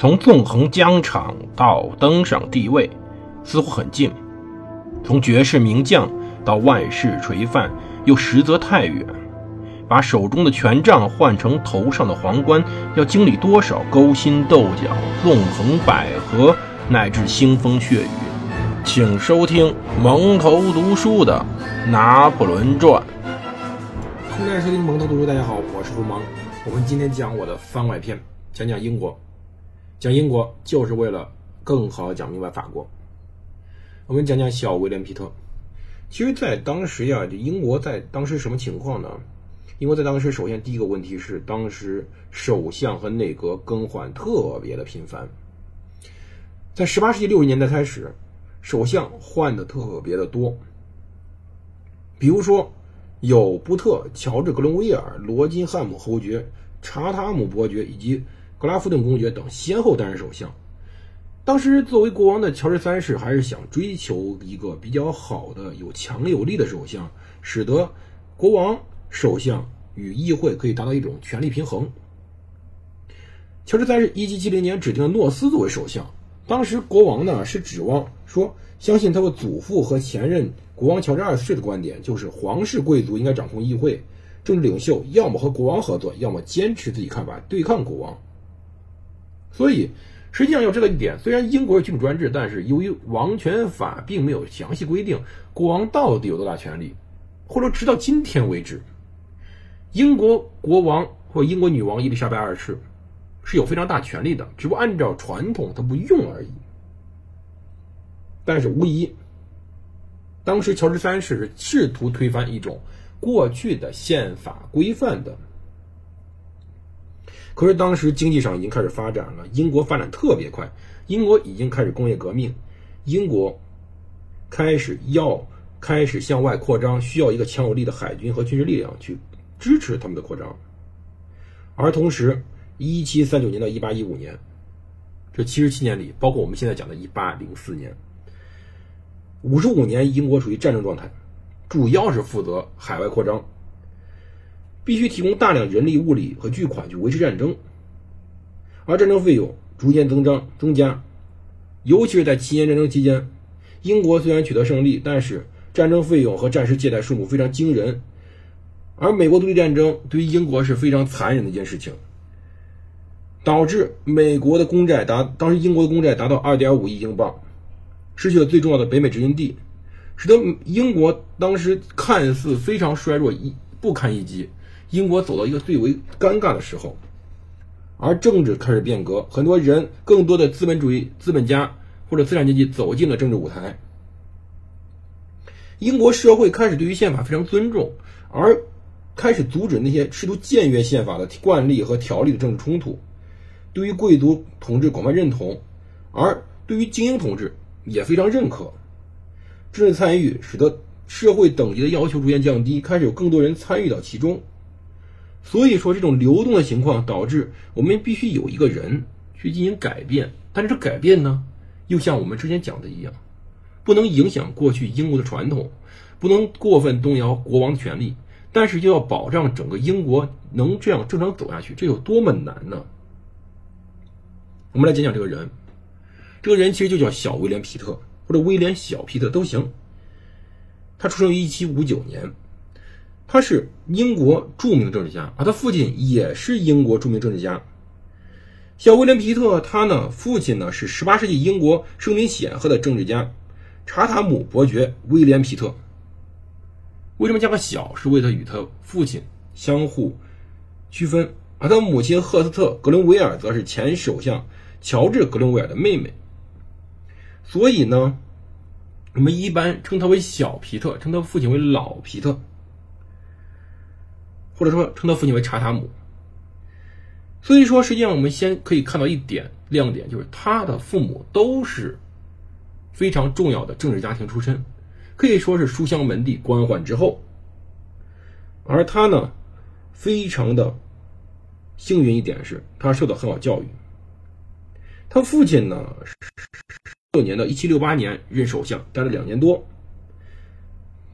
从纵横疆场到登上帝位，似乎很近；从绝世名将到万世垂范，又实则太远。把手中的权杖换成头上的皇冠，要经历多少勾心斗角、纵横捭阖，乃至腥风血雨？请收听蒙头读书的《拿破仑传》。欢迎收听蒙头读书，大家好，我是胡蒙。我们今天讲我的番外篇，讲讲英国。讲英国就是为了更好讲明白法国。我们讲讲小威廉·皮特。其实，在当时呀，这英国在当时什么情况呢？英国在当时，首先第一个问题是，当时首相和内阁更换特别的频繁。在十八世纪六十年代开始，首相换的特别的多。比如说，有布特、乔治·格伦威尔、罗金汉姆侯爵、查塔姆伯爵以及格拉夫顿公爵等先后担任首相。当时作为国王的乔治三世还是想追求一个比较好的、有强有力的首相，使得国王。首相与议会可以达到一种权力平衡。乔治三世一七七零年指定了诺斯作为首相，当时国王呢是指望说，相信他的祖父和前任国王乔治二世的观点，就是皇室贵族应该掌控议会，政治领袖要么和国王合作，要么坚持自己看法对抗国王。所以，实际上要知道一点，虽然英国是君主专制，但是由于王权法并没有详细规定国王到底有多大权力，或者直到今天为止。英国国王或英国女王伊丽莎白二世是有非常大权力的，只不过按照传统他不用而已。但是无疑，当时乔治三世试图推翻一种过去的宪法规范的。可是当时经济上已经开始发展了，英国发展特别快，英国已经开始工业革命，英国开始要开始向外扩张，需要一个强有力的海军和军事力量去。支持他们的扩张，而同时，一七三九年到一八一五年，这七十七年里，包括我们现在讲的一八零四年，五十五年，英国处于战争状态，主要是负责海外扩张，必须提供大量人力、物力和巨款去维持战争，而战争费用逐渐增长增加，尤其是在七年战争期间，英国虽然取得胜利，但是战争费用和战时借贷数目非常惊人。而美国独立战争对于英国是非常残忍的一件事情，导致美国的公债达当时英国的公债达到二点五亿英镑，失去了最重要的北美殖民地，使得英国当时看似非常衰弱一不堪一击，英国走到一个最为尴尬的时候，而政治开始变革，很多人更多的资本主义资本家或者资产阶级走进了政治舞台，英国社会开始对于宪法非常尊重，而。开始阻止那些试图僭越宪法的惯例和条例的政治冲突，对于贵族统治广泛认同，而对于精英统治也非常认可。政治参与使得社会等级的要求逐渐降低，开始有更多人参与到其中。所以说，这种流动的情况导致我们必须有一个人去进行改变，但是这改变呢，又像我们之前讲的一样，不能影响过去英国的传统，不能过分动摇国王的权利。但是又要保障整个英国能这样正常走下去，这有多么难呢？我们来讲讲这个人，这个人其实就叫小威廉·皮特，或者威廉·小皮特都行。他出生于1759年，他是英国著名的政治家，而他父亲也是英国著名政治家。小威廉·皮特，他呢，父亲呢是18世纪英国声名显赫的政治家查塔姆伯爵威廉·皮特。为什么加个小？是为了与他父亲相互区分。而他母亲赫斯特·格伦维尔则是前首相乔治·格伦维尔的妹妹。所以呢，我们一般称他为小皮特，称他父亲为老皮特，或者说称他父亲为查塔姆。所以说，实际上我们先可以看到一点亮点，就是他的父母都是非常重要的政治家庭出身。可以说是书香门第、官宦之后，而他呢，非常的幸运一点是，他受到很好教育。他父亲呢，六年到一七六八年任首相，待了两年多。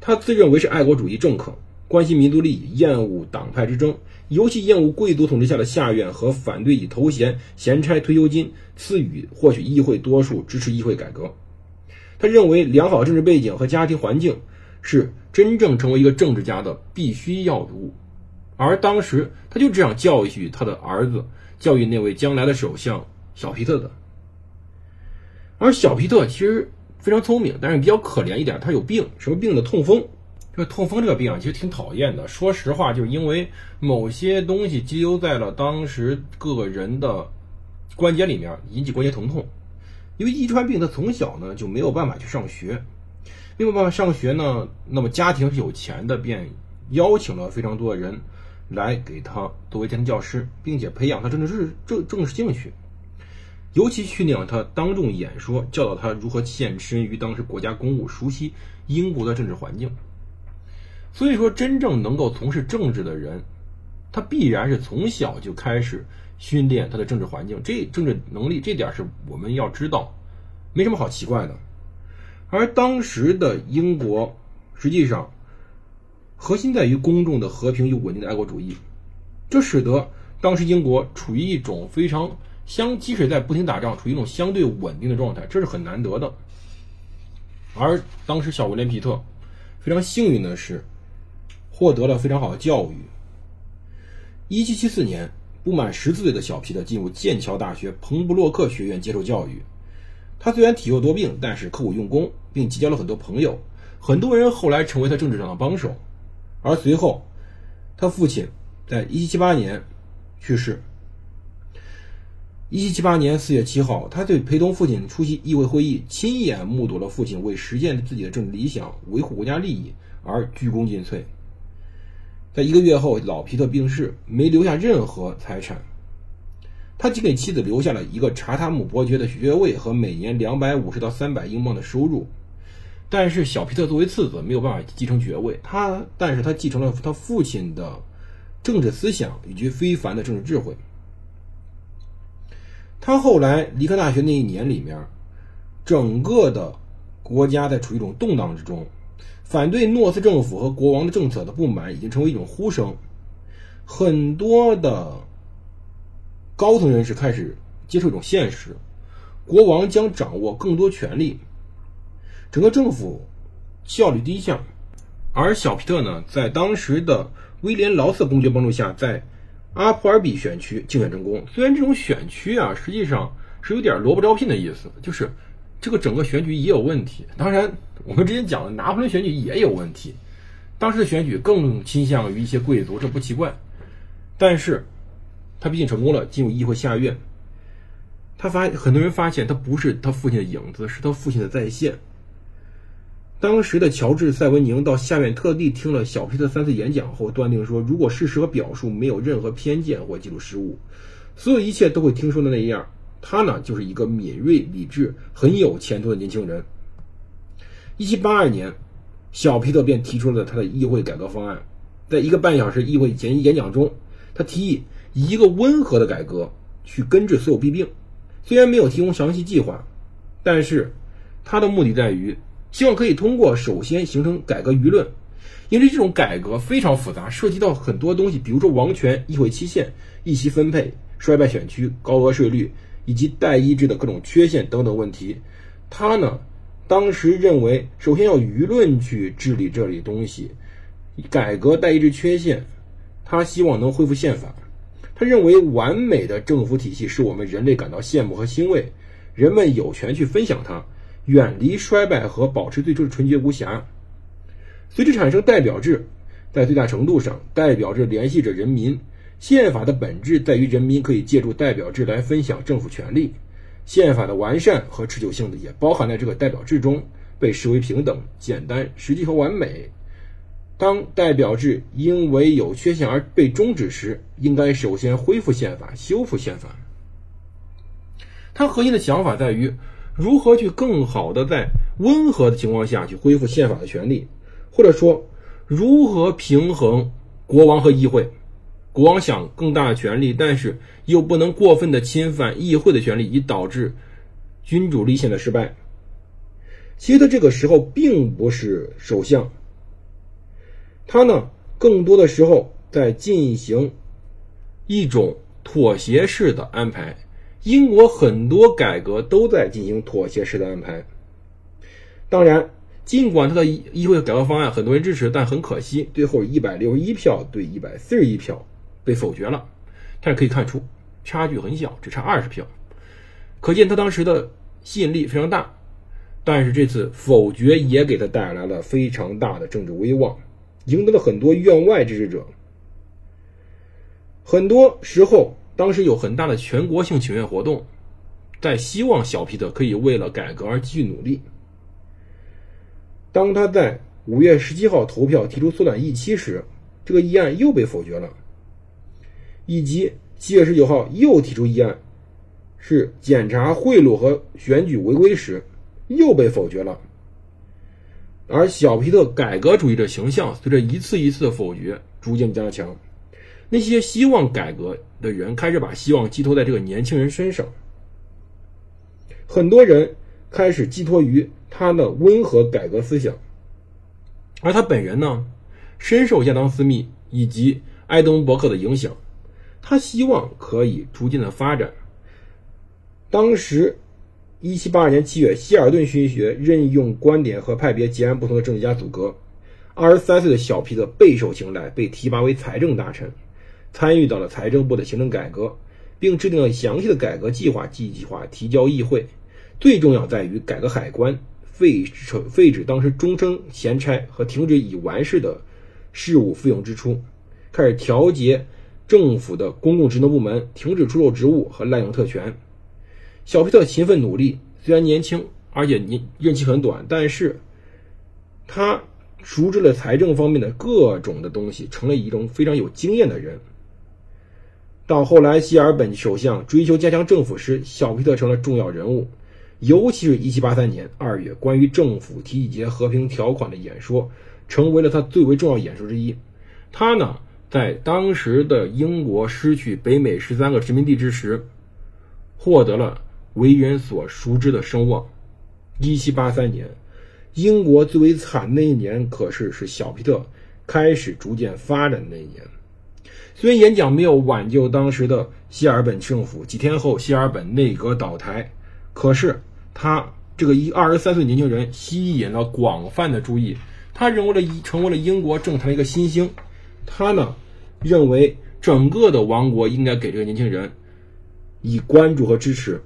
他自认为是爱国主义政客，关心民族利益，厌恶党派之争，尤其厌恶贵族统治下的下院和反对以头衔、闲差、退休金赐予获取议会多数，支持议会改革。他认为良好政治背景和家庭环境是真正成为一个政治家的必须要务，而当时他就这样教育他的儿子，教育那位将来的首相小皮特的。而小皮特其实非常聪明，但是比较可怜一点，他有病，什么病呢？痛风。这痛风这个病啊，其实挺讨厌的。说实话，就是因为某些东西积留在了当时个人的关节里面，引起关节疼痛。因为遗传病，他从小呢就没有办法去上学，没有办法上学呢，那么家庭是有钱的，便邀请了非常多的人来给他作为家庭教师，并且培养他政治政政治兴趣，尤其训练他当众演说，教导他如何献身于当时国家公务，熟悉英国的政治环境。所以说，真正能够从事政治的人，他必然是从小就开始。训练他的政治环境，这政治能力这点是我们要知道，没什么好奇怪的。而当时的英国，实际上核心在于公众的和平与稳定的爱国主义，这使得当时英国处于一种非常相，即使在不停打仗，处于一种相对稳定的状态，这是很难得的。而当时小威廉·皮特非常幸运的是，获得了非常好的教育。一七七四年。不满十四岁的小皮特进入剑桥大学彭布洛克学院接受教育。他虽然体弱多病，但是刻苦用功，并结交了很多朋友。很多人后来成为他政治上的帮手。而随后，他父亲在1778年去世。1778年4月7号，他对陪同父亲出席议会会议，亲眼目睹了父亲为实现自己的政治理想、维护国家利益而鞠躬尽瘁。在一个月后，老皮特病逝，没留下任何财产。他仅给妻子留下了一个查塔姆伯爵的爵位和每年两百五十到三百英镑的收入。但是小皮特作为次子，没有办法继承爵位。他，但是他继承了他父亲的政治思想以及非凡的政治智慧。他后来离开大学那一年里面，整个的国家在处于一种动荡之中。反对诺斯政府和国王的政策的不满已经成为一种呼声，很多的高层人士开始接受一种现实：国王将掌握更多权力，整个政府效率低下。而小皮特呢，在当时的威廉劳瑟公爵帮助下，在阿普尔比选区竞选成功。虽然这种选区啊，实际上是有点萝卜招聘的意思，就是这个整个选举也有问题。当然。我们之前讲的拿破仑选举也有问题，当时的选举更倾向于一些贵族，这不奇怪。但是，他毕竟成功了，进入议会下院。他发很多人发现他不是他父亲的影子，是他父亲的再现。当时的乔治·塞文宁到下院特地听了小皮特三次演讲后，断定说，如果事实和表述没有任何偏见或记录失误，所有一切都会听说的那样。他呢，就是一个敏锐、理智、很有前途的年轻人。一七八二年，小皮特便提出了他的议会改革方案。在一个半小时议会前演讲中，他提议以一个温和的改革去根治所有弊病。虽然没有提供详细计划，但是他的目的在于希望可以通过首先形成改革舆论。因为这种改革非常复杂，涉及到很多东西，比如说王权、议会期限、议席分配、衰败选区、高额税率以及代议制的各种缺陷等等问题。他呢？当时认为，首先要舆论去治理这里东西，改革代议制缺陷。他希望能恢复宪法。他认为，完美的政府体系使我们人类感到羡慕和欣慰，人们有权去分享它，远离衰败和保持最初的纯洁无瑕。随之产生代表制，在最大程度上，代表制联系着人民。宪法的本质在于人民可以借助代表制来分享政府权力。宪法的完善和持久性的也包含在这个代表制中，被视为平等、简单、实际和完美。当代表制因为有缺陷而被终止时，应该首先恢复宪法、修复宪法。他核心的想法在于如何去更好的在温和的情况下去恢复宪法的权利，或者说如何平衡国王和议会。国王想更大的权力，但是又不能过分的侵犯议会的权利，以导致君主立宪的失败。其实他这个时候并不是首相，他呢更多的时候在进行一种妥协式的安排。英国很多改革都在进行妥协式的安排。当然，尽管他的议会改革方案很多人支持，但很可惜，最后一百六十一票对一百四十一票被否决了。但是可以看出，差距很小，只差二十票，可见他当时的吸引力非常大。但是这次否决也给他带来了非常大的政治威望，赢得了很多院外支持者。很多时候。当时有很大的全国性请愿活动，在希望小皮特可以为了改革而继续努力。当他在五月十七号投票提出缩短议期时，这个议案又被否决了；以及七月十九号又提出议案，是检查贿赂和选举违规时，又被否决了。而小皮特改革主义的形象随着一次一次的否决逐渐加强。那些希望改革的人开始把希望寄托在这个年轻人身上，很多人开始寄托于他的温和改革思想，而他本人呢，深受亚当·斯密以及埃登·伯克的影响，他希望可以逐渐的发展。当时，一七八二年七月，希尔顿勋爵任用观点和派别截然不同的政治家组阁，二十三岁的小皮特备受青睐，被提拔为财政大臣。参与到了财政部的行政改革，并制定了详细的改革计划计划提交议会。最重要在于改革海关，废除废止当时终身闲差和停止已完事的事务费用支出，开始调节政府的公共职能部门，停止出售职务和滥用特权。小皮特勤奋努力，虽然年轻而且年任期很短，但是他熟知了财政方面的各种的东西，成了一种非常有经验的人。到后来，希尔本首相追求加强政府时，小皮特成了重要人物。尤其是一七八三年二月，关于政府提议结和平条款的演说，成为了他最为重要演说之一。他呢，在当时的英国失去北美十三个殖民地之时，获得了为人所熟知的声望。一七八三年，英国最为惨那一年，可是是小皮特开始逐渐发展那一年。虽然演讲没有挽救当时的希尔本政府，几天后希尔本内阁倒台，可是他这个一二十三岁年轻人吸引了广泛的注意，他成为了成为了英国政坛的一个新星。他呢认为整个的王国应该给这个年轻人以关注和支持，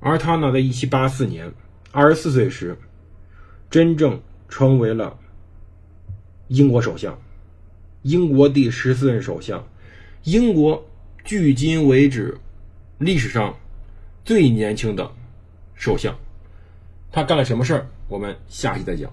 而他呢在一七八四年二十四岁时，真正成为了英国首相，英国第十四任首相。英国距今为止历史上最年轻的首相，他干了什么事儿？我们下期再讲。